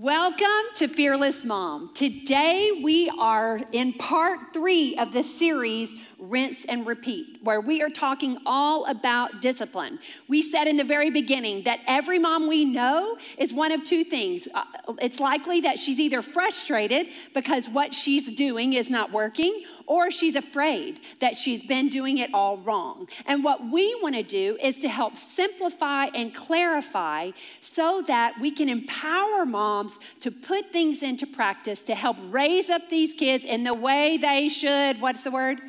Welcome to Fearless Mom. Today we are in part three of the series Rinse and Repeat, where we are talking all about discipline. We said in the very beginning that every mom we know is one of two things. Uh, it's likely that she's either frustrated because what she's doing is not working, or she's afraid that she's been doing it all wrong. And what we want to do is to help simplify and clarify so that we can empower moms to put things into practice to help raise up these kids in the way they should. What's the word?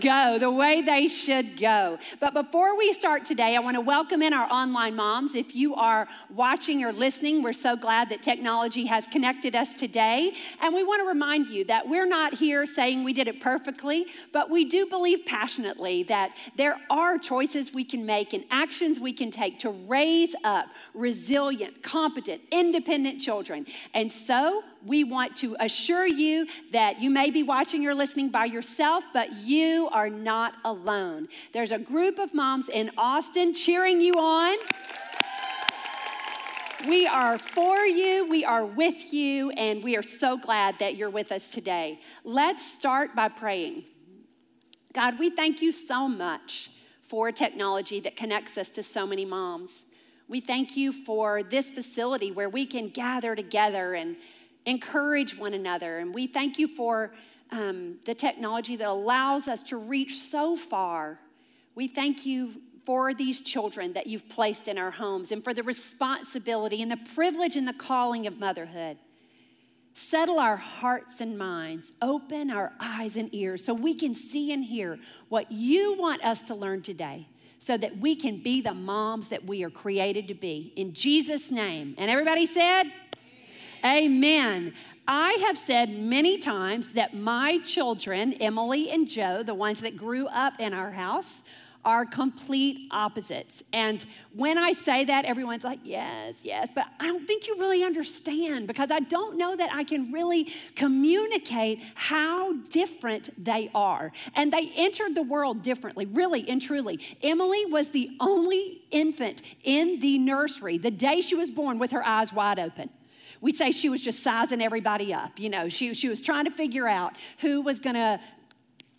Go, the way they should go. But before we start today, I want to welcome in our online moms. If you are watching or listening, we're so glad that technology has connected us today. And we want to remind you that we're not here saying we did it perfectly, but we do believe passionately that there are choices we can make and actions we can take to raise up resilient, competent, independent children. And so, we want to assure you that you may be watching or listening by yourself, but you are not alone. There's a group of moms in Austin cheering you on. We are for you, we are with you, and we are so glad that you're with us today. Let's start by praying. God, we thank you so much for technology that connects us to so many moms. We thank you for this facility where we can gather together and encourage one another. And we thank you for um, the technology that allows us to reach so far. We thank you for these children that you've placed in our homes and for the responsibility and the privilege and the calling of motherhood. Settle our hearts and minds, open our eyes and ears so we can see and hear what you want us to learn today so that we can be the moms that we are created to be. In Jesus' name. And everybody said, Amen. I have said many times that my children, Emily and Joe, the ones that grew up in our house, are complete opposites. And when I say that, everyone's like, yes, yes, but I don't think you really understand because I don't know that I can really communicate how different they are. And they entered the world differently, really and truly. Emily was the only infant in the nursery the day she was born with her eyes wide open we'd say she was just sizing everybody up. You know, she, she was trying to figure out who was going to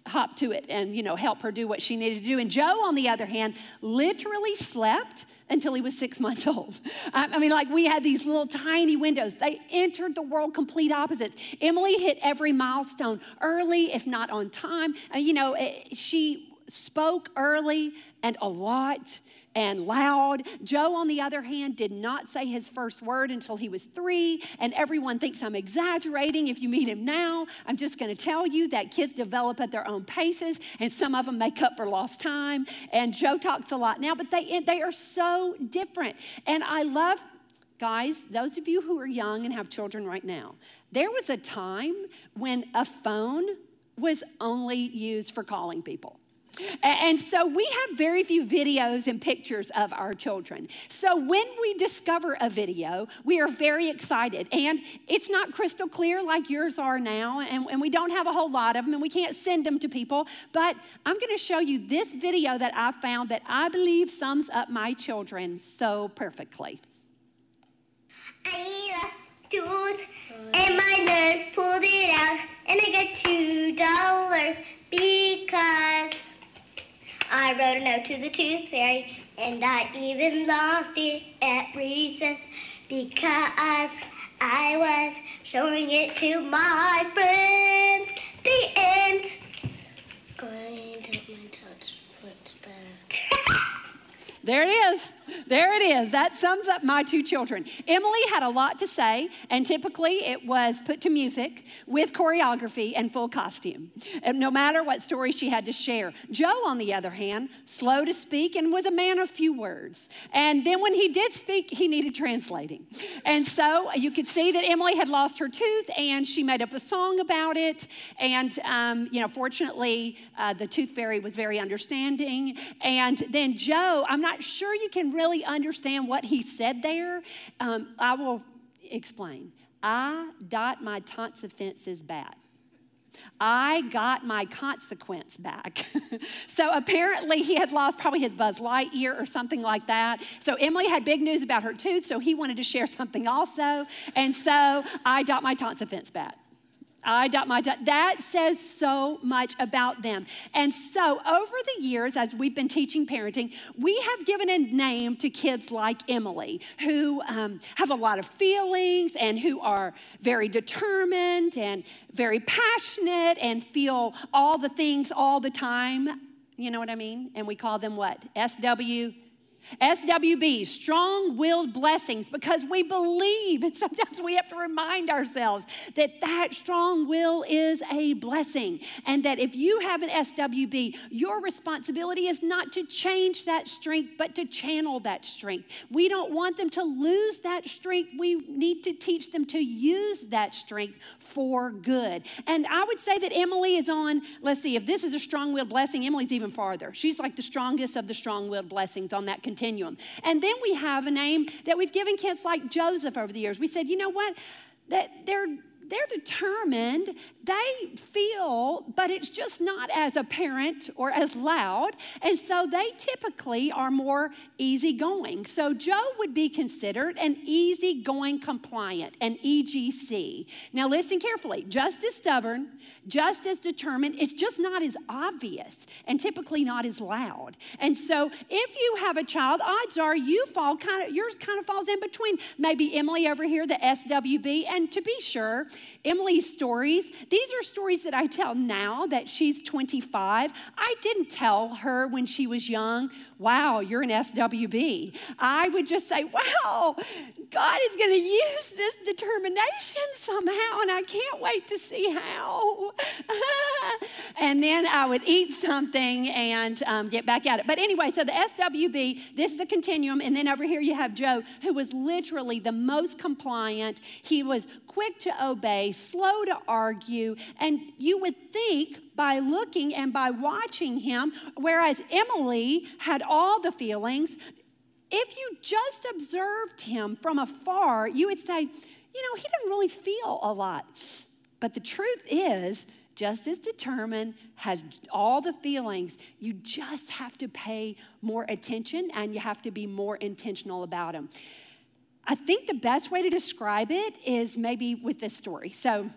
hop to it and, you know, help her do what she needed to do. And Joe, on the other hand, literally slept until he was six months old. I mean, like we had these little tiny windows. They entered the world complete opposites. Emily hit every milestone early, if not on time. you know, eh, she spoke early and a lot and loud. Joe, on the other hand, did not say his first word until he was three, and everyone thinks I'm exaggerating. If you meet him now, I'm just going to tell you that kids develop at their own paces, and some of them make up for lost time. And Joe talks a lot now, but they, they are so different. And I love Guys, those of you who are young and have children right now, there was a time when a phone was only used for calling people. And so we have very few videos and pictures of our children. So when we discover a video, we are very excited. And it's not crystal clear like yours are now, and, and we don't have a whole lot of them, and we can't send them to people. But I'm going to show you this video that I found that I believe sums up my children so perfectly. I need a tooth, and my nurse pulled it out, and I got two dollars because. I wrote a note to the tooth fairy, and I even lost it at recess because I was showing it to my friends. The end. Going to my touch foot There it is. There it is. That sums up my two children. Emily had a lot to say, and typically it was put to music with choreography and full costume, and no matter what story she had to share. Joe, on the other hand, slow to speak and was a man of few words. And then when he did speak, he needed translating. And so you could see that Emily had lost her tooth, and she made up a song about it. And, um, you know, fortunately, uh, the tooth fairy was very understanding. And then Joe, I'm not not sure you can really understand what he said there, um, I will explain. I dot my taunts offenses bad. I got my consequence back. so apparently he had lost probably his Buzz Lightyear or something like that. So Emily had big news about her tooth, so he wanted to share something also. And so I dot my consequence back. I dot my dot. That says so much about them. And so, over the years, as we've been teaching parenting, we have given a name to kids like Emily, who um, have a lot of feelings and who are very determined and very passionate and feel all the things all the time. You know what I mean? And we call them what? SW SWB, strong willed blessings, because we believe, and sometimes we have to remind ourselves that that strong will is a blessing. And that if you have an SWB, your responsibility is not to change that strength, but to channel that strength. We don't want them to lose that strength. We need to teach them to use that strength for good. And I would say that Emily is on, let's see, if this is a strong willed blessing, Emily's even farther. She's like the strongest of the strong willed blessings on that continuum. And then we have a name that we've given kids like Joseph over the years. We said, you know what? That they're they're determined, they feel, but it's just not as apparent or as loud. And so they typically are more easygoing. So Joe would be considered an easygoing compliant, an EGC. Now listen carefully just as stubborn, just as determined, it's just not as obvious and typically not as loud. And so if you have a child, odds are you fall kind of, yours kind of falls in between maybe Emily over here, the SWB, and to be sure, Emily's stories, these are stories that I tell now that she's 25. I didn't tell her when she was young, wow, you're an SWB. I would just say, wow, God is going to use this determination somehow, and I can't wait to see how. and then I would eat something and um, get back at it. But anyway, so the SWB, this is a continuum. And then over here you have Joe, who was literally the most compliant. He was quick to obey, slow to argue. And you would think by looking and by watching him, whereas Emily had all the feelings, if you just observed him from afar, you would say, you know, he didn't really feel a lot. But the truth is, just as determined, has all the feelings. You just have to pay more attention and you have to be more intentional about them. I think the best way to describe it is maybe with this story. So,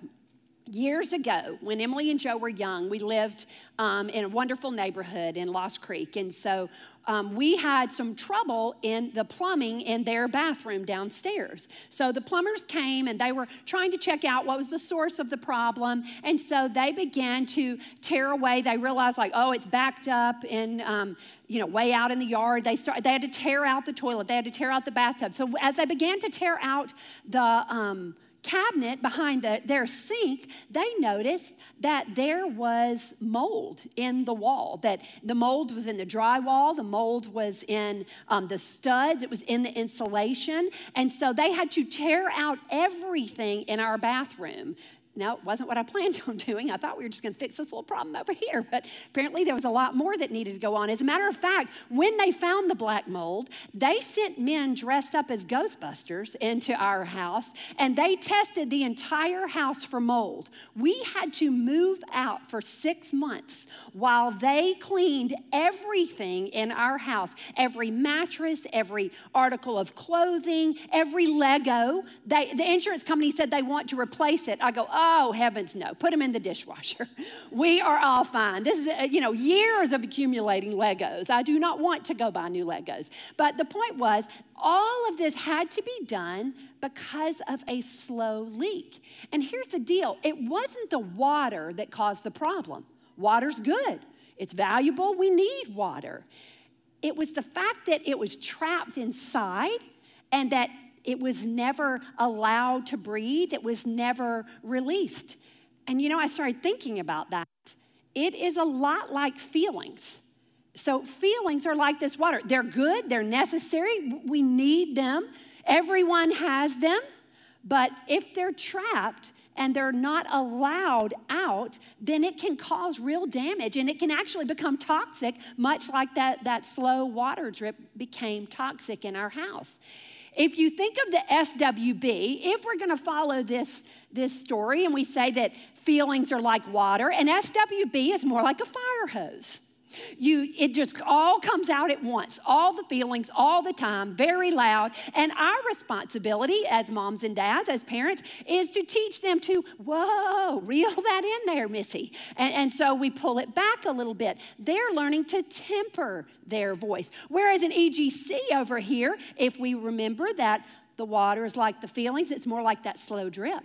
years ago, when Emily and Joe were young, we lived um, in a wonderful neighborhood in Lost Creek. And so um, we had some trouble in the plumbing in their bathroom downstairs. So the plumbers came and they were trying to check out what was the source of the problem. And so they began to tear away. They realized, like, oh, it's backed up in, um, you know, way out in the yard. They, start, they had to tear out the toilet, they had to tear out the bathtub. So as they began to tear out the, um, cabinet behind the, their sink, they noticed that there was mold in the wall. That the mold was in the drywall, the mold was in um, the studs, it was in the insulation. And so they had to tear out everything in our bathroom no, it wasn't what I planned on doing. I thought we were just going to fix this little problem over here, but apparently there was a lot more that needed to go on. As a matter of fact, when they found the black mold, they sent men dressed up as Ghostbusters into our house and they tested the entire house for mold. We had to move out for six months while they cleaned everything in our house every mattress, every article of clothing, every Lego. They, the insurance company said they want to replace it. I go, oh, Oh, heavens no. Put them in the dishwasher. We are all fine. This is, uh, you know, years of accumulating Legos. I do not want to go buy new Legos. But the point was, all of this had to be done because of a slow leak. And here's the deal it wasn't the water that caused the problem. Water's good, it's valuable. We need water. It was the fact that it was trapped inside and that it was never allowed to breathe, it was never released. And you know, I started thinking about that. It is a lot like feelings. So, feelings are like this water. They're good, they're necessary, we need them. Everyone has them. But if they're trapped and they're not allowed out, then it can cause real damage and it can actually become toxic, much like that, that slow water drip became toxic in our house. If you think of the SWB, if we're going to follow this, this story and we say that feelings are like water, and SWB is more like a fire hose. You, it just all comes out at once, all the feelings, all the time, very loud. And our responsibility as moms and dads, as parents, is to teach them to, whoa, reel that in there, Missy. And, and so we pull it back a little bit. They're learning to temper their voice. Whereas in EGC over here, if we remember that the water is like the feelings, it's more like that slow drip.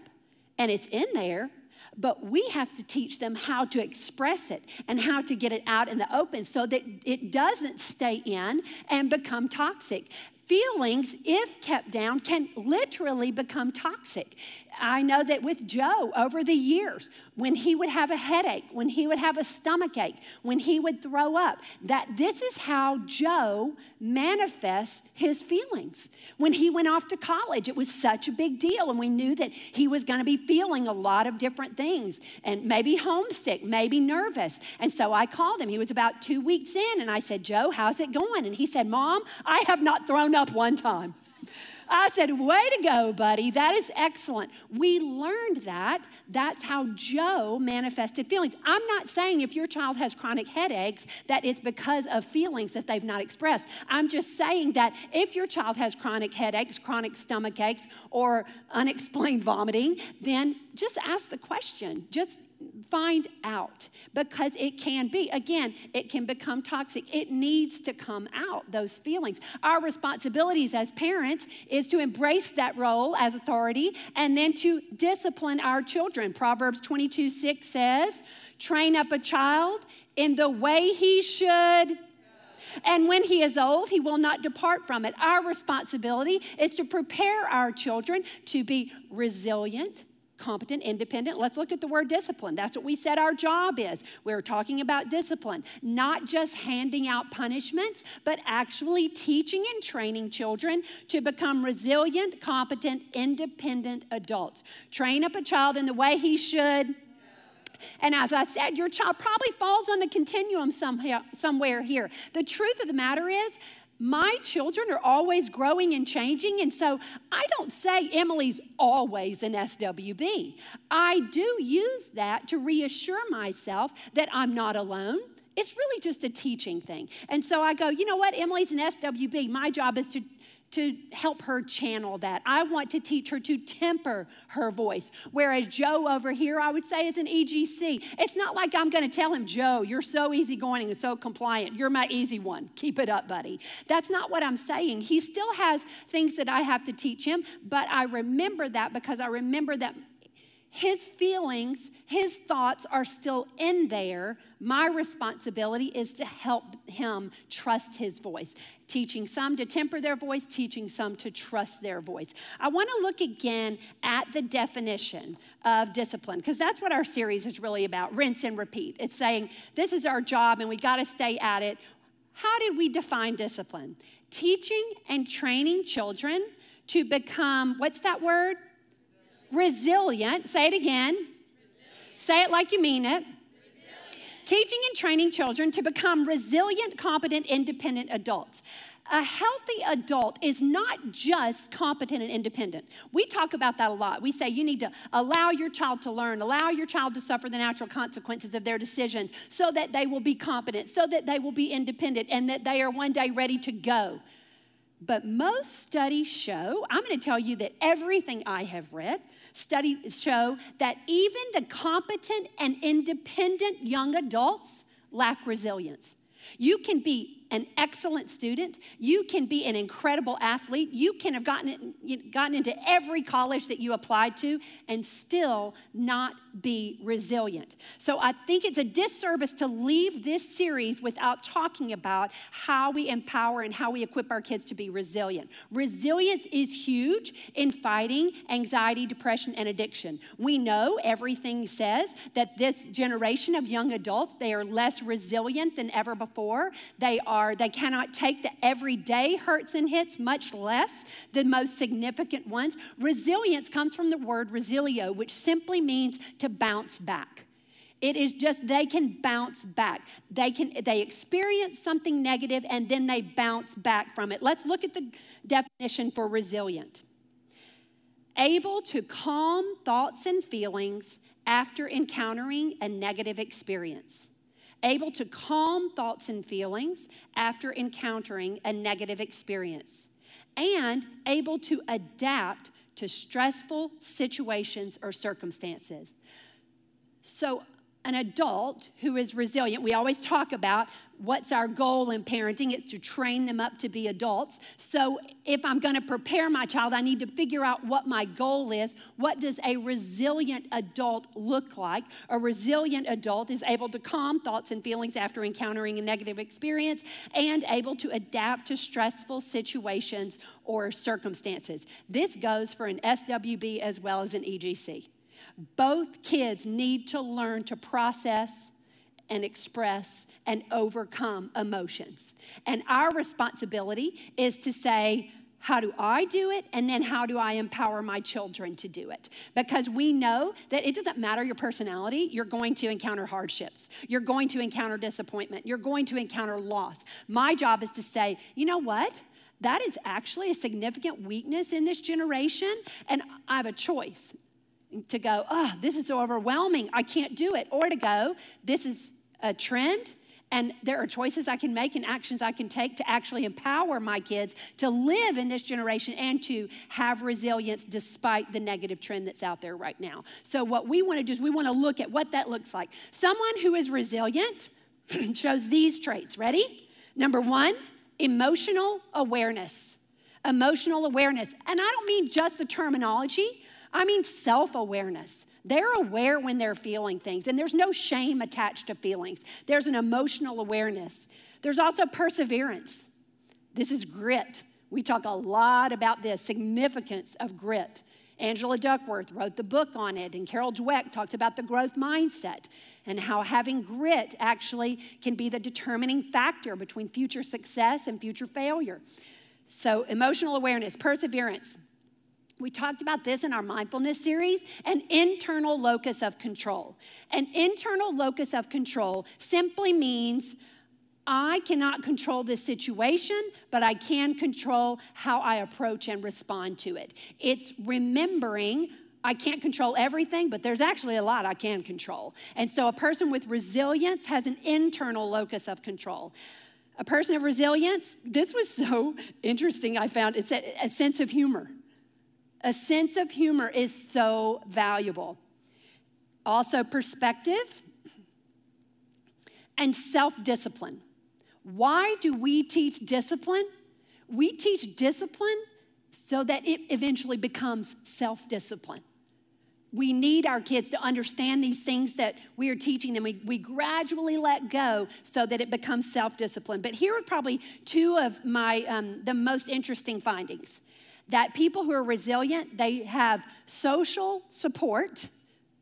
And it's in there, but we have to teach them how to express it and how to get it out in the open so that it doesn't stay in and become toxic. Feelings, if kept down, can literally become toxic. I know that with Joe over the years, when he would have a headache, when he would have a stomach ache, when he would throw up, that this is how Joe manifests his feelings. When he went off to college, it was such a big deal, and we knew that he was going to be feeling a lot of different things, and maybe homesick, maybe nervous. And so I called him. He was about two weeks in, and I said, Joe, how's it going? And he said, Mom, I have not thrown up one time. I said, Way to go, buddy. That is excellent. We learned that. That's how Joe manifested feelings. I'm not saying if your child has chronic headaches that it's because of feelings that they've not expressed. I'm just saying that if your child has chronic headaches, chronic stomach aches, or unexplained vomiting, then just ask the question. Just find out because it can be, again, it can become toxic. It needs to come out, those feelings. Our responsibilities as parents is to embrace that role as authority and then to discipline our children. Proverbs 22 6 says, train up a child in the way he should. And when he is old, he will not depart from it. Our responsibility is to prepare our children to be resilient, competent, independent. Let's look at the word discipline. That's what we said our job is. We're talking about discipline, not just handing out punishments, but actually teaching and training children to become resilient, competent, independent adults. Train up a child in the way he should. And as I said, your child probably falls on the continuum somewhere here. The truth of the matter is, my children are always growing and changing. And so I don't say Emily's always an SWB. I do use that to reassure myself that I'm not alone. It's really just a teaching thing. And so I go, you know what? Emily's an SWB. My job is to to help her channel that. I want to teach her to temper her voice. Whereas Joe over here, I would say, is an EGC. It's not like I'm going to tell him, Joe, you're so easygoing and so compliant. You're my easy one. Keep it up, buddy. That's not what I'm saying. He still has things that I have to teach him, but I remember that because I remember that his feelings, his thoughts are still in there. My responsibility is to help him trust his voice, teaching some to temper their voice, teaching some to trust their voice. I want to look again at the definition of discipline because that's what our series is really about rinse and repeat. It's saying this is our job and we got to stay at it. How did we define discipline? Teaching and training children to become, what's that word? Resilient. Say it again. Resilient. Say it like you mean it. Resilient. Teaching and training children to become resilient, competent, independent adults. A healthy adult is not just competent and independent. We talk about that a lot. We say you need to allow your child to learn, allow your child to suffer the natural consequences of their decisions so that they will be competent, so that they will be independent, and that they are one day ready to go. But most studies show, I'm going to tell you that everything I have read, Studies show that even the competent and independent young adults lack resilience. You can be an excellent student. You can be an incredible athlete. You can have gotten, gotten into every college that you applied to and still not be resilient. So I think it's a disservice to leave this series without talking about how we empower and how we equip our kids to be resilient. Resilience is huge in fighting anxiety, depression, and addiction. We know everything says that this generation of young adults, they are less resilient than ever before. They are are, they cannot take the everyday hurts and hits, much less the most significant ones. Resilience comes from the word resilio, which simply means to bounce back. It is just they can bounce back. They can they experience something negative and then they bounce back from it. Let's look at the definition for resilient. Able to calm thoughts and feelings after encountering a negative experience. Able to calm thoughts and feelings after encountering a negative experience. And able to adapt to stressful situations or circumstances. So, an adult who is resilient, we always talk about what's our goal in parenting. It's to train them up to be adults. So, if I'm going to prepare my child, I need to figure out what my goal is. What does a resilient adult look like? A resilient adult is able to calm thoughts and feelings after encountering a negative experience and able to adapt to stressful situations or circumstances. This goes for an SWB as well as an EGC. Both kids need to learn to process and express and overcome emotions. And our responsibility is to say, how do I do it? And then how do I empower my children to do it? Because we know that it doesn't matter your personality, you're going to encounter hardships. You're going to encounter disappointment. You're going to encounter loss. My job is to say, you know what? That is actually a significant weakness in this generation, and I have a choice to go, oh, this is so overwhelming, I can't do it, or to go, this is a trend. And there are choices I can make and actions I can take to actually empower my kids to live in this generation and to have resilience despite the negative trend that's out there right now. So, what we want to do is we want to look at what that looks like. Someone who is resilient shows these traits. Ready? Number one, emotional awareness. Emotional awareness. And I don't mean just the terminology, I mean self awareness. They're aware when they're feeling things, and there's no shame attached to feelings. There's an emotional awareness. There's also perseverance. This is grit. We talk a lot about the significance of grit. Angela Duckworth wrote the book on it, and Carol Dweck talks about the growth mindset and how having grit actually can be the determining factor between future success and future failure. So, emotional awareness, perseverance, we talked about this in our mindfulness series an internal locus of control. An internal locus of control simply means I cannot control this situation, but I can control how I approach and respond to it. It's remembering I can't control everything, but there's actually a lot I can control. And so a person with resilience has an internal locus of control. A person of resilience, this was so interesting, I found it's a, a sense of humor. A sense of humor is so valuable. Also, perspective and self discipline. Why do we teach discipline? We teach discipline so that it eventually becomes self discipline. We need our kids to understand these things that we are teaching them. We, we gradually let go so that it becomes self discipline. But here are probably two of my um, the most interesting findings that people who are resilient, they have social support,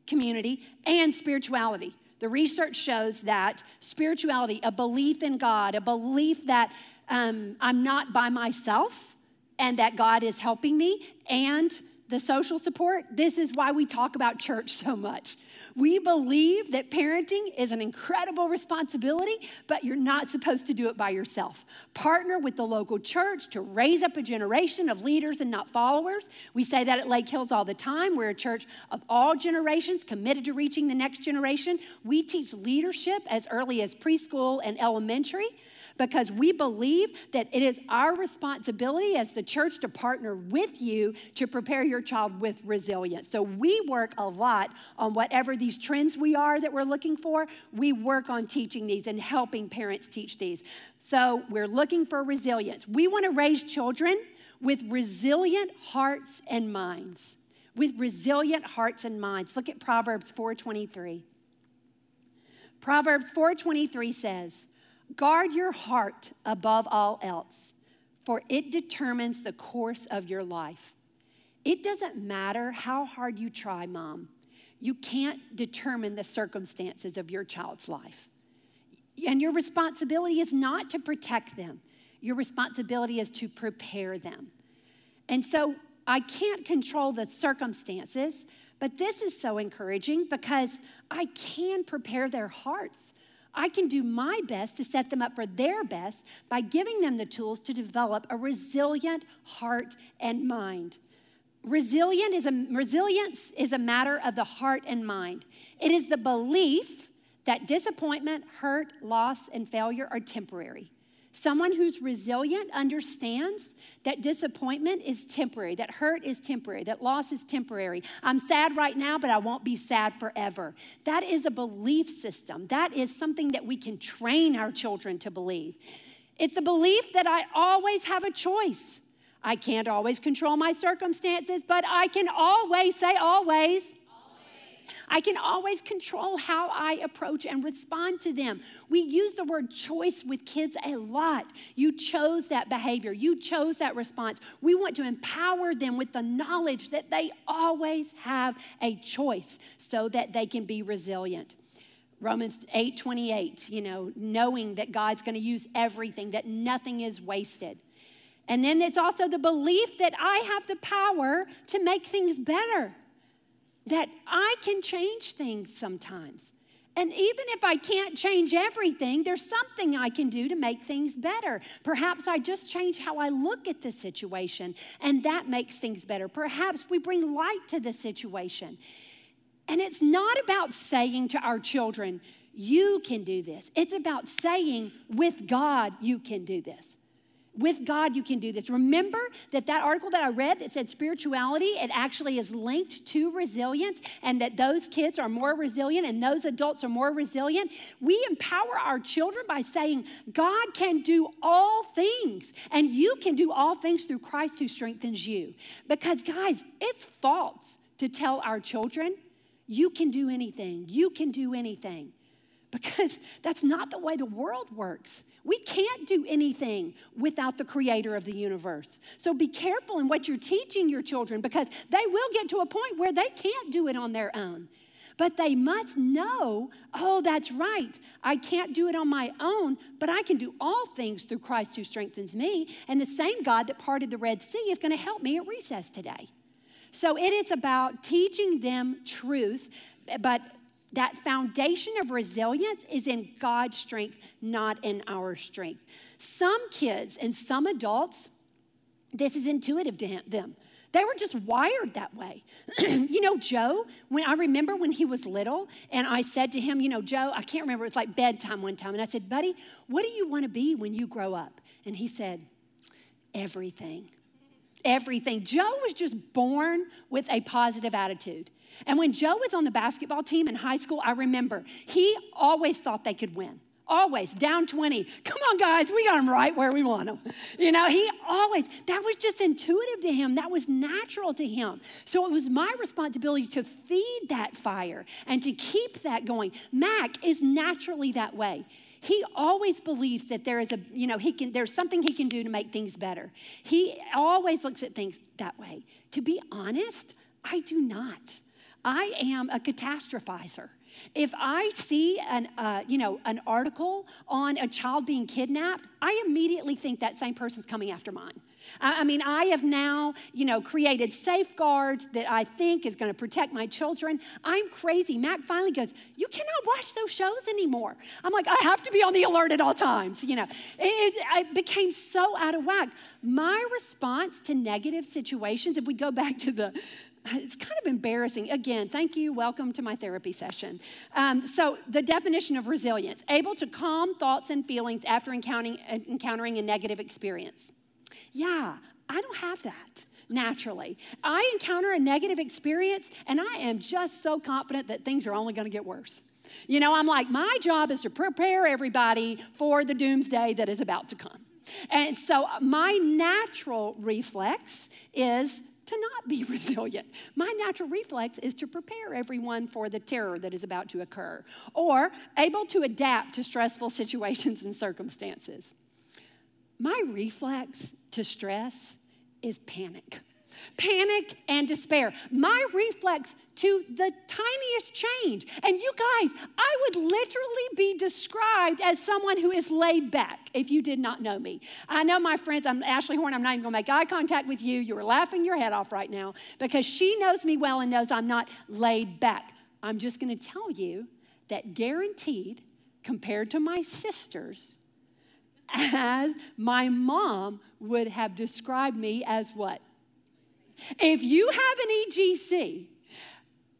community, and spirituality. The research shows that spirituality, a belief in God, a belief that um, I'm not by myself and that God is helping me, and the social support, this is why we talk about church so much. We believe that parenting is an incredible responsibility, but you're not supposed to do it by yourself. Partner with the local church to raise up a generation of leaders and not followers. We say that at Lake Hills all the time. We're a church of all generations committed to reaching the next generation. We teach leadership as early as preschool and elementary because we believe that it is our responsibility as the church to partner with you to prepare your child with resilience. So we work a lot on whatever these trends we are that we're looking for. We work on teaching these and helping parents teach these. So we're looking for resilience. We want to raise children with resilient hearts and minds. With resilient hearts and minds. Look at Proverbs 4:23. Proverbs 4:23 says, Guard your heart above all else, for it determines the course of your life. It doesn't matter how hard you try, mom, you can't determine the circumstances of your child's life. And your responsibility is not to protect them, your responsibility is to prepare them. And so I can't control the circumstances, But this is so encouraging because I can prepare their hearts. I can do my best to set them up for their best by giving them the tools to develop a resilient heart and mind. Resilient is a, resilience is a matter of the heart and mind. It is the belief that disappointment, hurt, loss, and failure are temporary. Someone who's resilient understands that disappointment is temporary, that hurt is temporary, that loss is temporary. I'm sad right now, but I won't be sad forever. That is a belief system. That is something that we can train our children to believe. It's a belief that I always have a choice. I can't always control my circumstances, but I can always say, always. I can always control how I approach and respond to them. We use the word choice with kids a lot. You chose that behavior, you chose that response. We want to empower them with the knowledge that they always have a choice so that they can be resilient. Romans 8 28, you know, knowing that God's going to use everything, that nothing is wasted. And then it's also the belief that I have the power to make things better, that I can change things sometimes. And even if I can't change everything, there's something I can do to make things better. Perhaps I just change how I look at the situation, and that makes things better. Perhaps we bring light to the situation. And it's not about saying to our children, you can do this. It's about saying, with God, you can do this. With God, you can do this. Remember that that article that I read that said spirituality, it actually is linked to resilience, and that those kids are more resilient and those adults are more resilient. We empower our children by saying, God can do all things, and you can do all things through Christ who strengthens you. Because, guys, it's false to tell our children, you can do anything, you can do anything because that's not the way the world works. We can't do anything without the creator of the universe. So be careful in what you're teaching your children because they will get to a point where they can't do it on their own. But they must know, oh, that's right. I can't do it on my own, but I can do all things through Christ who strengthens me. And the same God that parted the Red Sea is going to help me at recess today. So it is about teaching them truth, but that foundation of resilience is in God's strength, not in our strength. Some kids and some adults, this is intuitive to them. They were just wired that way. you know, Joe, when I remember when he was little, and I said to him, you know, Joe, I can't remember, it's like bedtime one time, and I said, buddy, what do you want to be when you grow up? And he said, everything. Everything. Joe was just born with a positive attitude. And when Joe was on the basketball team in high school, I remember he always thought they could win. Always down 20. Come on, guys, we got them right where we want them. You know, he always, that was just intuitive to him. That was natural to him. So it was my responsibility to feed that fire and to keep that going. Mac is naturally that way he always believes that there is a you know he can there's something he can do to make things better he always looks at things that way to be honest i do not I am a catastrophizer. If I see an, uh, you know, an article on a child being kidnapped, I immediately think that same person's coming after mine. I, I mean, I have now, you know, created safeguards that I think is going to protect my children. I'm crazy. Mac finally goes, "You cannot watch those shows anymore." I'm like, I have to be on the alert at all times. You know, it, it, it became so out of whack. My response to negative situations, if we go back to the it's kind of embarrassing. Again, thank you. Welcome to my therapy session. Um, so, the definition of resilience able to calm thoughts and feelings after encountering, encountering a negative experience. Yeah, I don't have that naturally. I encounter a negative experience and I am just so confident that things are only going to get worse. You know, I'm like, my job is to prepare everybody for the doomsday that is about to come. And so, my natural reflex is to not be resilient. My natural reflex is to prepare everyone for the terror that is about to occur, or able to adapt to stressful situations and circumstances. My reflex to stress is panic. Panic and despair. My reflex to the tiniest change. And you guys, I would literally be described as someone who is laid back if you did not know me. I know my friends, I'm Ashley Horn, I'm not even gonna make eye contact with you. You are laughing your head off right now because she knows me well and knows I'm not laid back. I'm just gonna tell you that guaranteed, compared to my sisters, as my mom would have described me as what? If you have an EGC,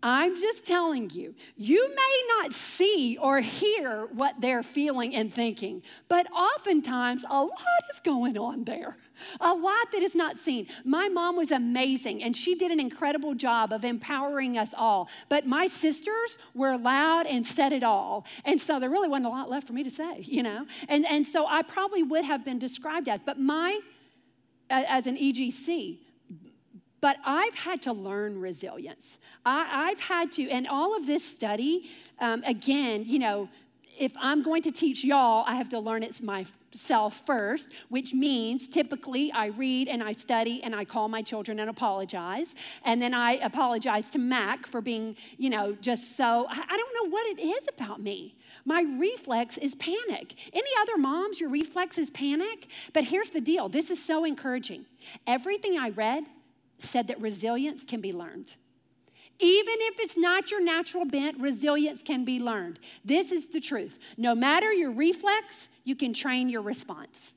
I'm just telling you, you may not see or hear what they're feeling and thinking, but oftentimes a lot is going on there, a lot that is not seen. My mom was amazing and she did an incredible job of empowering us all, but my sisters were loud and said it all. And so there really wasn't a lot left for me to say, you know? And, and so I probably would have been described as, but my, as an EGC, but I've had to learn resilience. I, have had to, and all of this study, um, again, you know, if I'm going to teach y'all, I have to learn it myself first, which means typically I read and I study and I call my children and apologize. And then I apologize to Mac for being, you know, just so, I don't know what it is about me. My reflex is panic. Any other moms, your reflex is panic? But here's the deal this is so encouraging. Everything I read, said that resilience can be learned. Even if it's not your natural bent, resilience can be learned. This is the truth. No matter your reflex, you can train your response.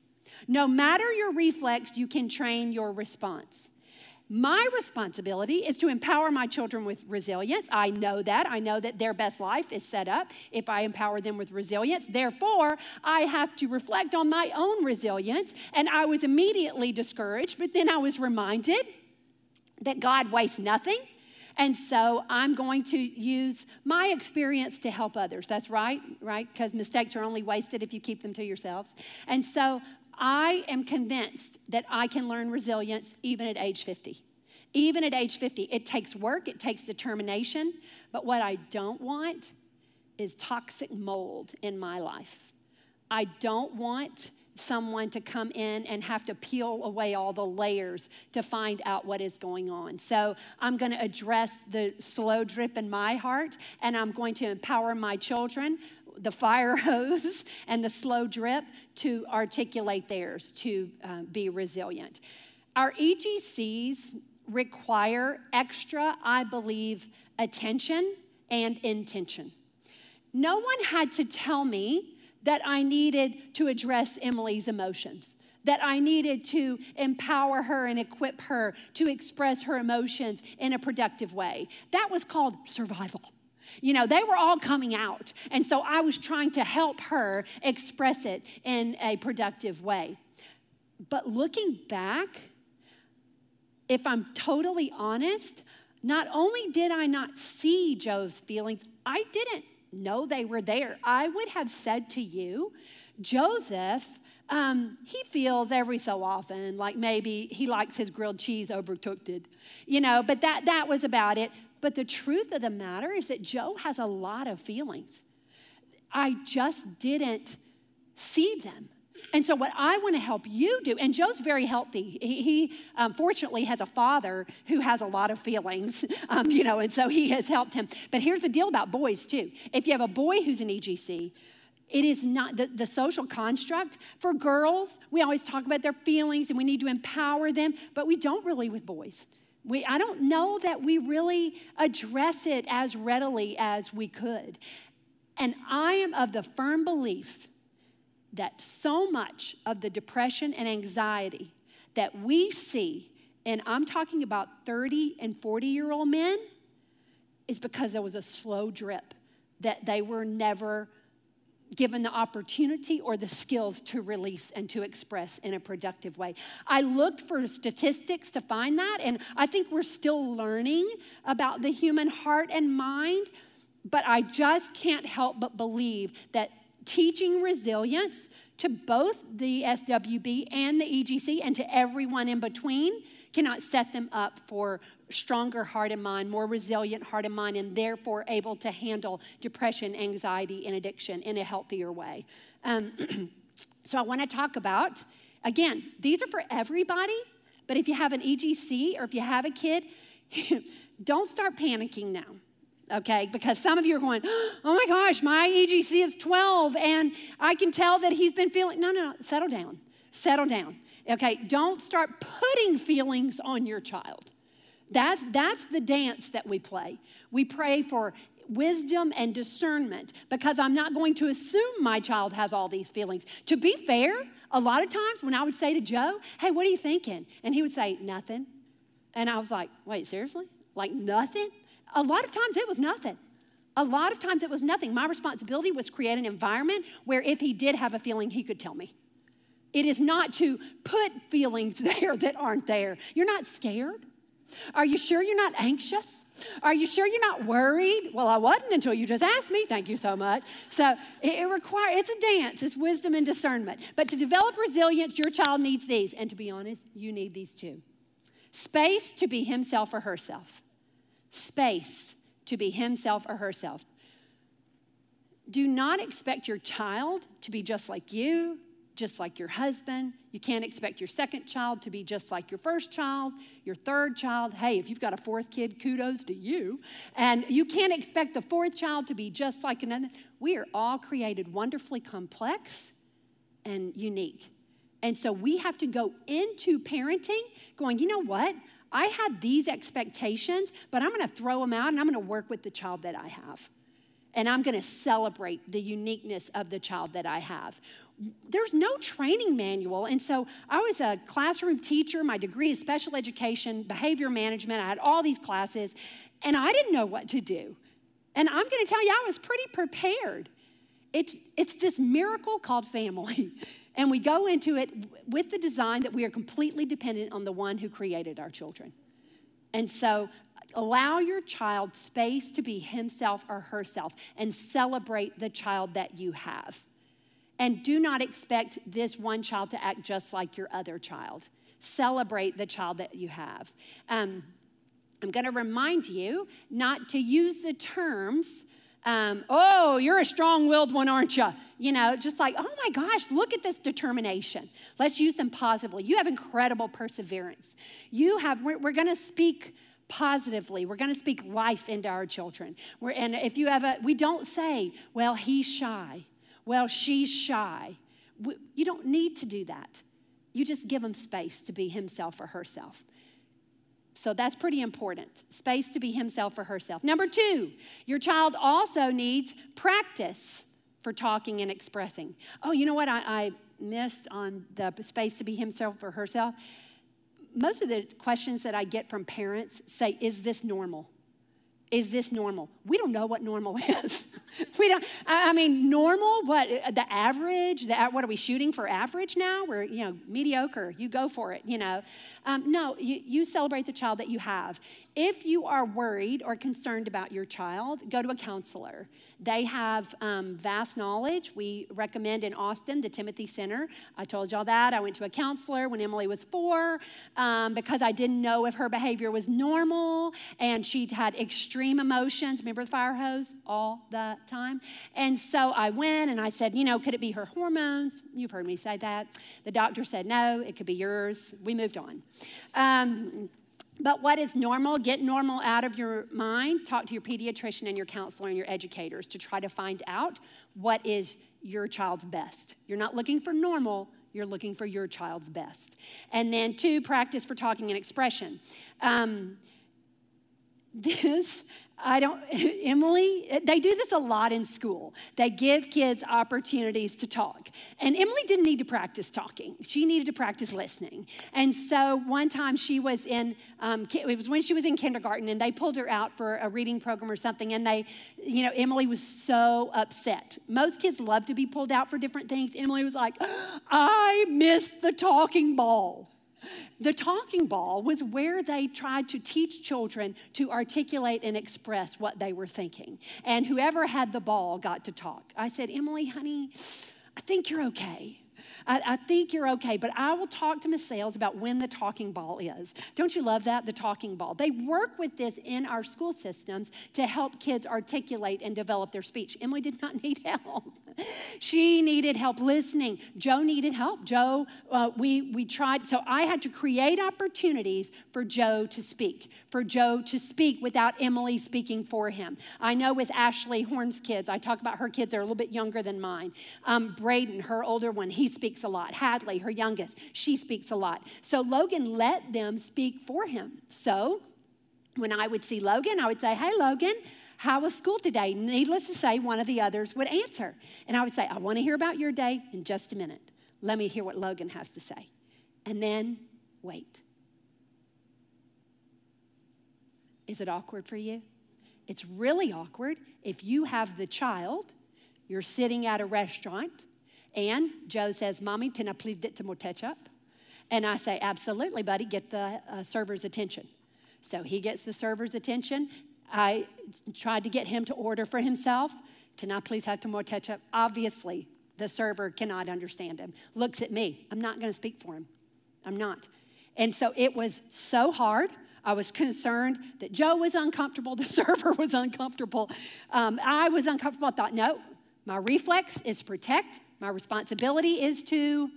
No matter your reflex, you can train your response. My responsibility is to empower my children with resilience. I know that. I know that their best life is set up if I empower them with resilience. Therefore, I have to reflect on my own resilience. And I was immediately discouraged, but then I was reminded that God wastes nothing. And so I'm going to use my experience to help others. That's right, right? Because mistakes are only wasted if you keep them to yourselves. And so I am convinced that I can learn resilience even at age 50. Even at age 50, it takes work, it takes determination. But what I don't want is toxic mold in my life. I don't want someone to come in and have to peel away all the layers to find out what is going on. So I'm going to address the slow drip in my heart, and I'm going to empower my children the fire hose and the slow drip to articulate theirs to uh, be resilient. Our EGCs require extra, I believe, attention and intention. No one had to tell me that I needed to address Emily's emotions, that I needed to empower her and equip her to express her emotions in a productive way. That was called survival. You know, they were all coming out. And so I was trying to help her express it in a productive way. But looking back, if I'm totally honest, not only did I not see Joe's feelings, I didn't know they were there. I would have said to you, Joseph, um, he feels every so often like maybe he likes his grilled cheese overcooked, you know, but that, that was about it. But the truth of the matter is that Joe has a lot of feelings. I just didn't see them. And so, what I want to help you do, and Joe's very healthy. He, he um, fortunately has a father who has a lot of feelings, um, you know, and so he has helped him. But here's the deal about boys, too. If you have a boy who's an EGC, it is not the, the social construct for girls. We always talk about their feelings and we need to empower them, but we don't really with boys. We, I don't know that we really address it as readily as we could. And I am of the firm belief that so much of the depression and anxiety that we see, and I'm talking about 30 and 40 year old men, is because there was a slow drip, that they were never given the opportunity or the skills to release and to express in a productive way. I looked for statistics to find that, and I think we're still learning about the human heart and mind, but I just can't help but believe that teaching resilience to both the SWB and the EGC and to everyone in between cannot set them up for stronger heart and mind, more resilient heart and mind, and therefore able to handle depression, anxiety, and addiction in a healthier way. Um, so I want to talk about, again, these are for everybody, But if you have an EGC or if you have a kid, don't start panicking now okay? Because some of you are going, oh my gosh, my EGC is 12 and I can tell that he's been feeling. No, no, no, settle down. Settle down. Okay, don't start putting feelings on your child. That's, that's the dance that we play. We pray for wisdom and discernment because I'm not going to assume my child has all these feelings. To be fair, a lot of times when I would say to Joe, Hey, what are you thinking? And he would say, Nothing. And I was like, Wait, seriously? Like nothing? A lot of times it was nothing. A lot of times it was nothing. My responsibility was create an environment where if he did have a feeling, he could tell me. It is not to put feelings there that aren't there. You're not scared. Are you sure you're not anxious? Are you sure you're not worried? Well, I wasn't until you just asked me. Thank you so much. So it, requires, it's a dance, it's wisdom and discernment. But to develop resilience, your child needs these. And to be honest, you need these too space to be himself or herself space to be himself or herself. Do not expect your child to be just like you, just like your husband. You can't expect your second child to be just like your first child, your third child. Hey, if you've got a fourth kid, kudos to you. And you can't expect the fourth child to be just like another. We are all created wonderfully complex and unique. And so we have to go into parenting going, you know what? I had these expectations, but I'm to throw them out and I'm to work with the child that I have. And I'm to celebrate the uniqueness of the child that I have. There's no training manual. And so I was a classroom teacher. My degree is special education, behavior management. I had all these classes, and I didn't know what to do. And I'm to tell you, I was pretty prepared. It's, it's this miracle called family. And we go into it with the design that we are completely dependent on the one who created our children. And so allow your child space to be himself or herself and celebrate the child that you have. And do not expect this one child to act just like your other child. Celebrate the child that you have. Um, I'm going to remind you not to use the terms um, oh, you're a strong willed one, aren't you? You know, just like, oh my gosh, look at this determination. Let's use them positively. You have incredible perseverance. You have, we're, we're going to speak positively. We're going to speak life into our children. We're, and if you have a, we don't say, well, he's shy. Well, she's shy. We, you don't need to do that. You just give them space to be himself or herself. So that's pretty important. Space to be himself or herself. Number two, your child also needs practice for talking and expressing. Oh, you know what I, I missed on the space to be himself or herself? Most of the questions that I get from parents say, Is this normal? Is this normal? We don't know what normal is. we don't, I mean, normal, what, the average, the, what are we shooting for average now? We're, you know, mediocre, you go for it, you know. Um, no, you, you celebrate the child that you have. If you are worried or concerned about your child, go to a counselor. They have um, vast knowledge. We recommend in Austin the Timothy Center. I told y'all that. I went to a counselor when Emily was four um, because I didn't know if her behavior was normal and she'd had extreme emotions. Remember the fire hose all the time? And so I went and I said, you know, could it be her hormones? You've heard me say that. The doctor said, no, it could be yours. We moved on. Um, but what is normal? Get normal out of your mind. Talk to your pediatrician and your counselor and your educators to try to find out what is your child's best. You're not looking for normal, you're looking for your child's best. And then, two, practice for talking and expression. Um, this I don't, Emily, they do this a lot in school. They give kids opportunities to talk. And Emily didn't need to practice talking, she needed to practice listening. And so one time she was in, um, it was when she was in kindergarten, and they pulled her out for a reading program or something. And they, you know, Emily was so upset. Most kids love to be pulled out for different things. Emily was like, I missed the talking ball. The talking ball was where they tried to teach children to articulate and express what they were thinking. And whoever had the ball got to talk. I said, Emily, honey, I think you're okay. I, I think you're okay, but I will talk to Miss Sales about when the talking ball is. Don't you love that? The talking ball. They work with this in our school systems to help kids articulate and develop their speech. Emily did not need help. she needed help listening. Joe needed help. Joe, uh, we, we tried, so I had to create opportunities for Joe to speak, for Joe to speak without Emily speaking for him. I know with Ashley Horn's kids, I talk about her kids, they're a little bit younger than mine. Um, Braden, her older one, he speaks a lot. Hadley, her youngest, she speaks a lot. So Logan let them speak for him. So when I would see Logan, I would say, Hey, Logan, how was school today? Needless to say, one of the others would answer. And I would say, I want to hear about your day in just a minute. Let me hear what Logan has to say. And then wait. Is it awkward for you? It's really awkward if you have the child, you're sitting at a restaurant, and Joe says, Mommy, can I please get some more ketchup? And I say, Absolutely, buddy, get the uh, server's attention. So he gets the server's attention. I tried to get him to order for himself. Can I please have some more ketchup? Obviously, the server cannot understand him. Looks at me. I'm not going to speak for him. I'm not. And so it was so hard. I was concerned that Joe was uncomfortable, the server was uncomfortable. Um, I was uncomfortable. I thought, no, my reflex is protect, my responsibility is to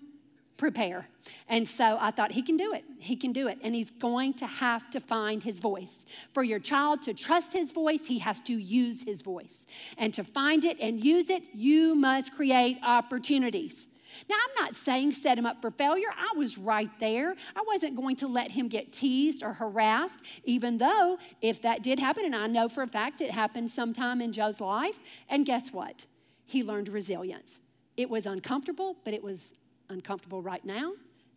prepare. And so I thought, he can do it. He can do it. And he's going to have to find his voice. For your child to trust his voice, he has to use his voice. And to find it and use it, you must create opportunities. Now, I'm not saying set him up for failure. I was right there. I wasn't going to let him get teased or harassed, even though if that did happen, and I know for a fact it happened sometime in Joe's life, and guess what? He learned resilience. It was uncomfortable, but it was uncomfortable right now,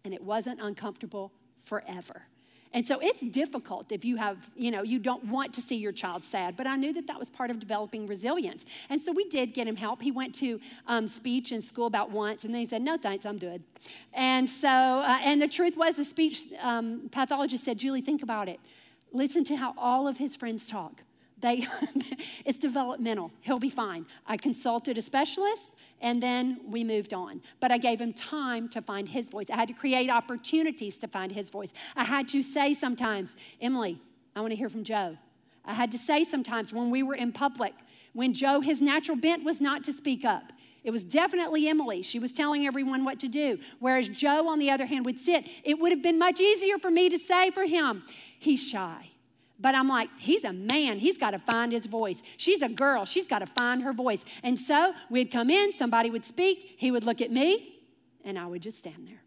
and it wasn't uncomfortable forever. And so it's difficult if you have, you know, you don't want to see your child sad. But I knew that that was part of developing resilience. And so we did get him help. He went to um, speech in school about once, and then he said, No, thanks, I'm good. And so, uh, and the truth was, the speech um, pathologist said, Julie, think about it. Listen to how all of his friends talk. They, it's developmental. He'll be fine. I consulted a specialist and then we moved on. But I gave him time to find his voice. I had to create opportunities to find his voice. I had to say sometimes, Emily, I want to hear from Joe. I had to say sometimes when we were in public, when Joe, his natural bent was not to speak up. It was definitely Emily. She was telling everyone what to do. Whereas Joe, on the other hand, would sit. It would have been much easier for me to say for him, he's shy. But I'm like, he's a man. He's got to find his voice. She's a girl. She's got to find her voice. And so we'd come in, somebody would speak, he would look at me, and I would just stand there.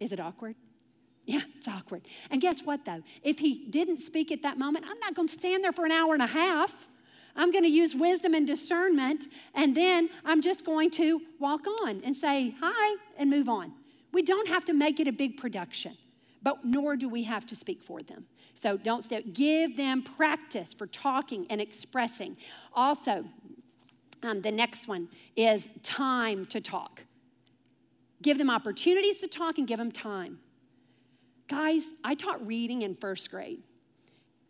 Is it awkward? Yeah, it's awkward. And guess what, though? If he didn't speak at that moment, I'm not going to stand there for an hour and a half. I'm going to use wisdom and discernment, and then I'm just going to walk on and say hi and move on. We don't have to make it a big production, but nor do we have to speak for them. So don't stay, give them practice for talking and expressing. Also, um, the next one is time to talk. Give them opportunities to talk and give them time. Guys, I taught reading in first grade.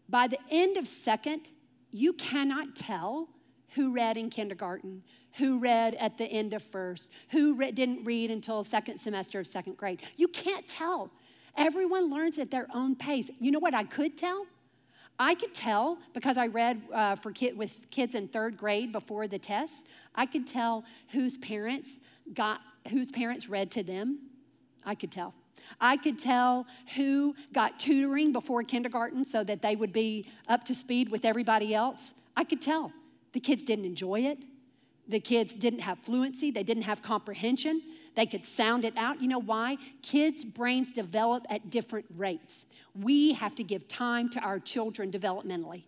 By the end of second, you cannot tell who read in kindergarten, who read at the end of first, who re- didn't read until second semester of second grade. You can't tell. Everyone learns at their own pace. You know what I could tell? I could tell because I read uh, for with kids in third grade before the test. I could tell whose parents got whose parents read to them. I could tell. I could tell who got tutoring before kindergarten so that they would be up to speed with everybody else. I could tell. The kids didn't enjoy it. The kids didn't have fluency, they didn't have comprehension, they could sound it out. You know why? Kids' brains develop at different rates. We have to give time to our children developmentally.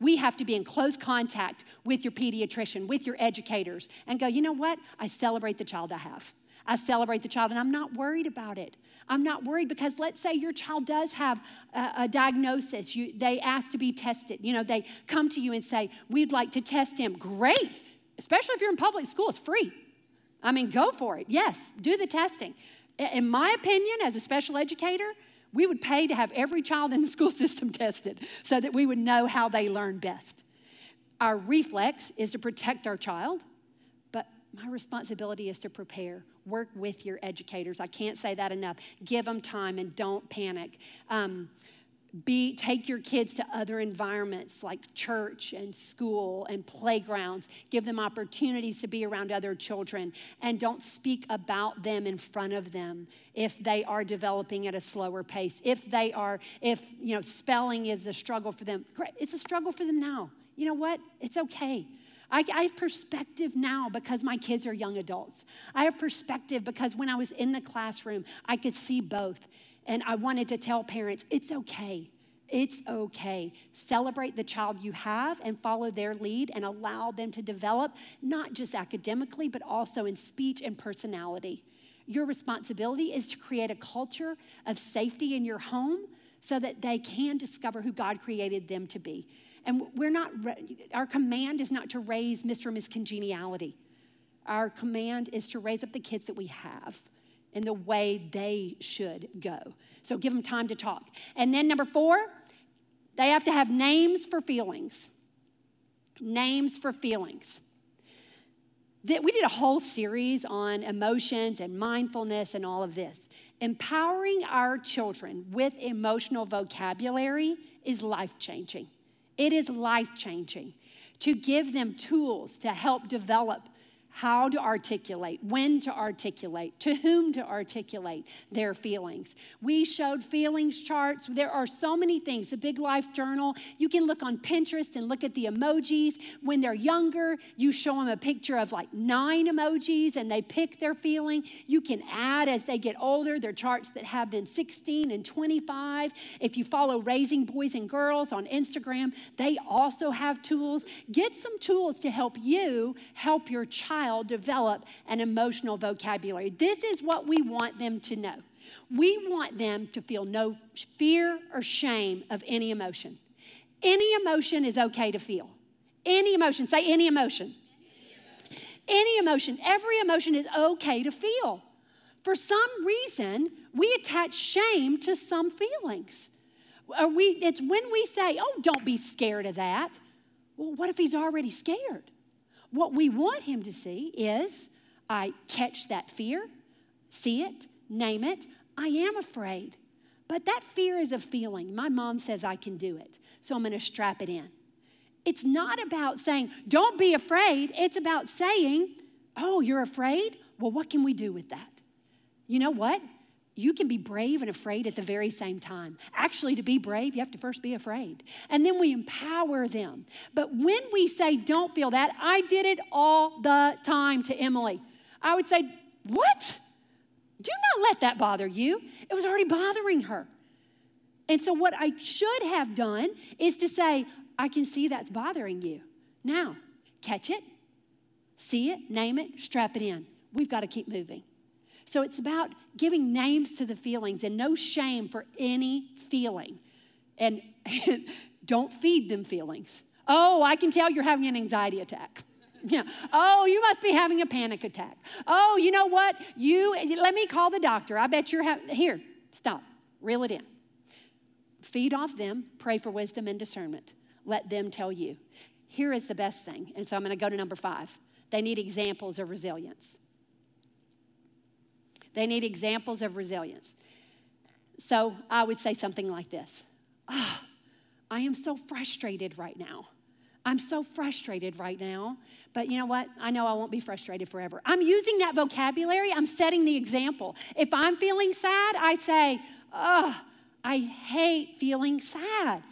We have to be in close contact with your pediatrician, with your educators, and go, you know what? I celebrate the child I have. I celebrate the child, and I'm not worried about it. I'm not worried because let's say your child does have a, a diagnosis. You, they ask to be tested. You know, they come to you and say, We'd like to test him. Great especially if you're in public school, it's free. I mean, go for it. Yes, do the testing. In my opinion, as a special educator, we would pay to have every child in the school system tested so that we would know how they learn best. Our reflex is to protect our child. But my responsibility is to prepare. Work with your educators. I can't say that enough. Give them time and don't panic. Um, be take your kids to other environments like church and school and playgrounds. Give them opportunities to be around other children and don't speak about them in front of them if they are developing at a slower pace. If they are if you know spelling is a struggle for them it's a struggle for them now. You know what? It's okay. I, I, have perspective now because my kids are young adults. I have perspective because when I was in the classroom, I could see both. And I wanted to tell parents it's okay. It's okay. Celebrate the child you have and follow their lead and allow them to develop, not just academically, but also in speech and personality. Your responsibility is to create a culture of safety in your home so that they can discover who God created them to be. And we're not, our command is not to raise Mr. and Congeniality. Our command is to raise up the kids that we have in the way they should go. So give them time to talk. And then number four, they have to have names for feelings. Names for feelings. We did a whole series on emotions and mindfulness and all of this. Empowering our children with emotional vocabulary is life changing. It is life changing to give them tools to help develop how to articulate, when to articulate, to whom to articulate their feelings. We showed feelings charts. There are so many things. The Big Life Journal, you can look on Pinterest and look at the emojis. When they're younger, you show them a picture of like nine emojis and they pick their feeling. You can add as they get older, there are charts that have then 16 and 25. If you follow Raising Boys and Girls on Instagram, they also have tools. Get some tools to help you help your child child develop an emotional vocabulary. This is what we want them to know. We want them to feel no fear or shame of any emotion. Any emotion is okay to feel. Any emotion, say any emotion. Any emotion, every emotion is okay to feel. For some reason, we attach shame to some feelings. We, it's when we say, oh, don't be scared of that. Well, what if he's already scared? What we want him to see is I catch that fear, see it, name it. I am afraid. But that fear is a feeling. My mom says I can do it, so I'm going to strap it in. It's not about saying, don't be afraid. It's about saying, oh, you're afraid? Well, what can we do with that? You know what? You can be brave and afraid at the very same time. Actually, to be brave, you have to first be afraid. And then we empower them. But when we say, don't feel that, I did it all the time to Emily. I would say, What? Do not let that bother you. It was already bothering her. And so, what I should have done is to say, I can see that's bothering you. Now, catch it, see it, name it, strap it in. We've got to keep moving. So it's about giving names to the feelings and no shame for any feeling. And don't feed them feelings. Oh, I can tell you're having an anxiety attack. Yeah. Oh, you must be having a panic attack. Oh, you know what? You let me call the doctor. I bet you're having here. Stop. Reel it in. Feed off them. Pray for wisdom and discernment. Let them tell you. Here is the best thing. And so I'm going to go to number five. They need examples of resilience. They need examples of resilience. So I would say something like this oh, I am so frustrated right now. I'm so frustrated right now. But you know what? I know I won't be frustrated forever. I'm using that vocabulary, I'm setting the example. If I'm feeling sad, I say, oh, I hate feeling sad.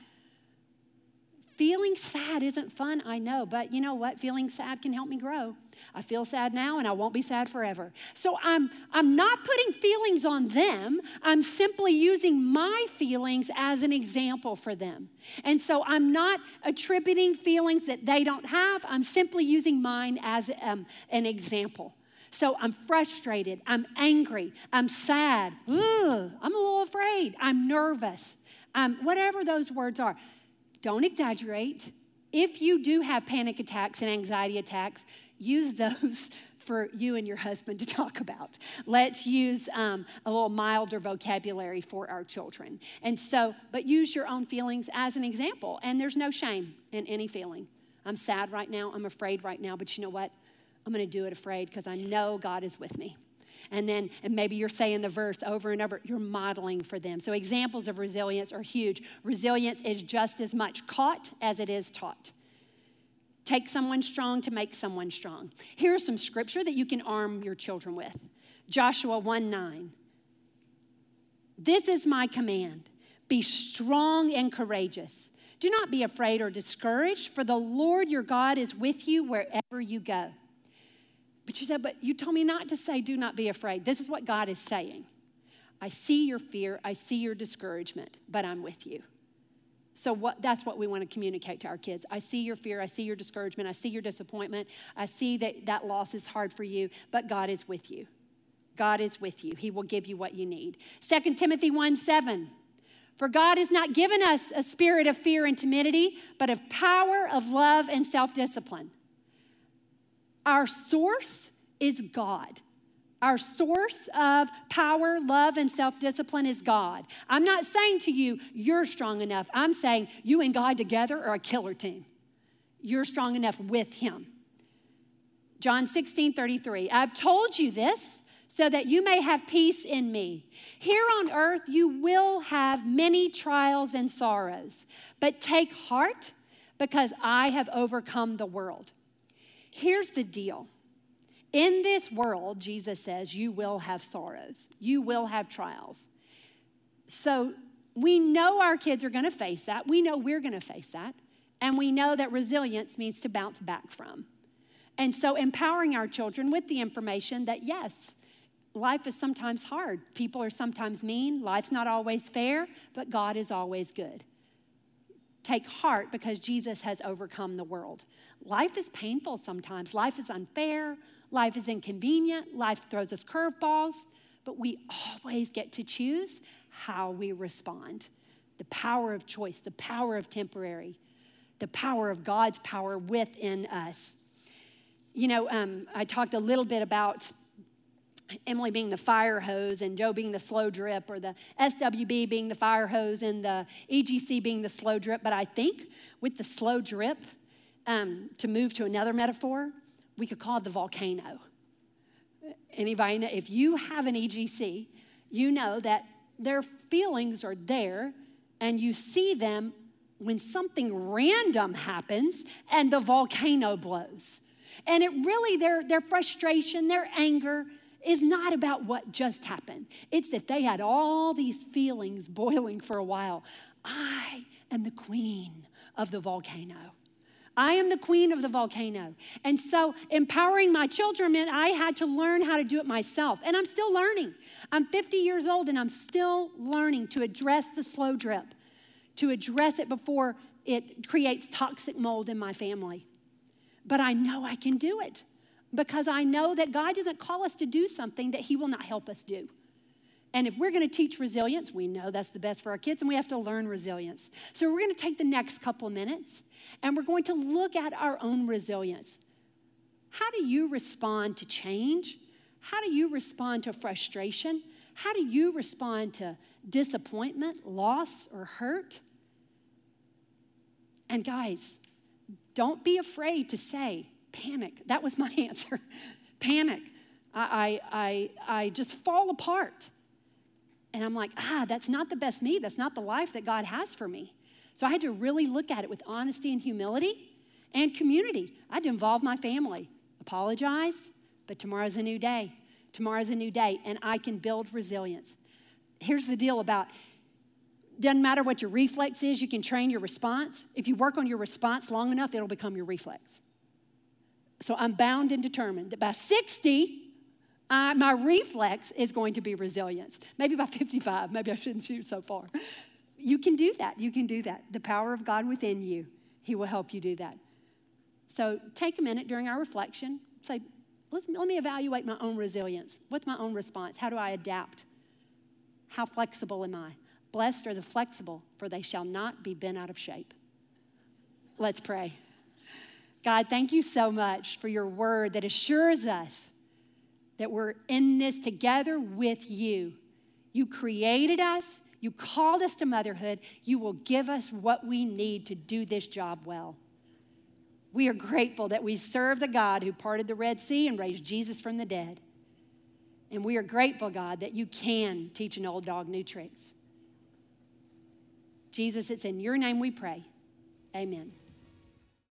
Feeling sad isn't fun, I know, but you know what? Feeling sad can help me grow. I feel sad now and I won't be sad forever. So I'm, I'm not putting feelings on them. I'm simply using my feelings as an example for them. And so I'm not attributing feelings that they don't have. I'm simply using mine as um, an example. So I'm frustrated. I'm angry. I'm sad. Ugh, I'm a little afraid. I'm nervous. Um, whatever those words are. Don't exaggerate. If you do have panic attacks and anxiety attacks, use those for you and your husband to talk about. Let's use um, a little milder vocabulary for our children. And so, but use your own feelings as an example. And there's no shame in any feeling. I'm sad right now. I'm afraid right now. But you know what? I'm going to do it afraid because I know God is with me. And then, and maybe you're saying the verse over and over, you're modeling for them. So, examples of resilience are huge. Resilience is just as much caught as it is taught. Take someone strong to make someone strong. Here's some scripture that you can arm your children with Joshua 1 9. This is my command be strong and courageous. Do not be afraid or discouraged, for the Lord your God is with you wherever you go. But you said, But you told me not to say, Do not be afraid. This is what God is saying. I see your fear, I see your discouragement, but I'm with you. So what, that's what we want to communicate to our kids. I see your fear, I see your discouragement, I see your disappointment, I see that that loss is hard for you, but God is with you. God is with you. He will give you what you need. 2 Timothy 1 7. For God has not given us a spirit of fear and timidity, but of power, of love, and self discipline. Our source is God. Our source of power, love, and self discipline is God. I'm not saying to you, you're strong enough. I'm saying you and God together are a killer team. You're strong enough with Him. John 16 33. I've told you this so that you may have peace in me. Here on earth, you will have many trials and sorrows, but take heart because I have overcome the world. Here's the deal. In this world, Jesus says, you will have sorrows, you will have trials. So we know our kids are going to face that. We know we're going to face that. And we know that resilience means to bounce back from. And so empowering our children with the information that, yes, life is sometimes hard. People are sometimes mean. Life's not always fair, but God is always good. Take heart because Jesus has overcome the world. Life is painful sometimes. Life is unfair. Life is inconvenient. Life throws us curveballs, but we always get to choose how we respond. The power of choice, the power of temporary, the power of God's power within us. You know, um, I talked a little bit about Emily being the fire hose and Joe being the slow drip, or the SWB being the fire hose and the EGC being the slow drip. But I think with the slow drip, um, to move to another metaphor, we could call it the volcano. Anybody know? If you have an EGC, you know that their feelings are there and you see them when something random happens and the volcano blows. And it really, their, their frustration, their anger, is not about what just happened. It's that they had all these feelings boiling for a while. I am the queen of the volcano. I am the queen of the volcano. And so, empowering my children meant I had to learn how to do it myself. And I'm still learning. I'm 50 years old and I'm still learning to address the slow drip, to address it before it creates toxic mold in my family. But I know I can do it because I know that God doesn't call us to do something that He will not help us do. And if we're going to teach resilience, we know that's the best for our kids, and we have to learn resilience. So we're going to take the next couple minutes and we're going to look at our own resilience. How do you respond to change? How do you respond to frustration? How do you respond to disappointment, loss, or hurt? And guys, don't be afraid to say, panic. That was my answer. panic. I, I, I, I just fall apart. And I'm like, ah, that's not the best me. That's not the life that God has for me. So I had to really look at it with honesty and humility and community. I had to involve my family, apologize, but tomorrow's a new day. Tomorrow's a new day, and I can build resilience. Here's the deal about doesn't matter what your reflex is, you can train your response. If you work on your response long enough, it'll become your reflex. So I'm bound and determined that by 60, uh, my reflex is going to be resilience. Maybe by 55, maybe I shouldn't shoot so far. You can do that. You can do that. The power of God within you, He will help you do that. So take a minute during our reflection. Say, let me evaluate my own resilience. What's my own response? How do I adapt? How flexible am I? Blessed are the flexible, for they shall not be bent out of shape. Let's pray. God, thank you so much for your word that assures us that we're in this together with you. You created us, you called us to motherhood, you will give us what we need to do this job well. We are grateful that we serve the God who parted the Red Sea and raised Jesus from the dead. And we are grateful, God, that you can teach an old dog new tricks. Jesus, it's in your name we pray. Amen.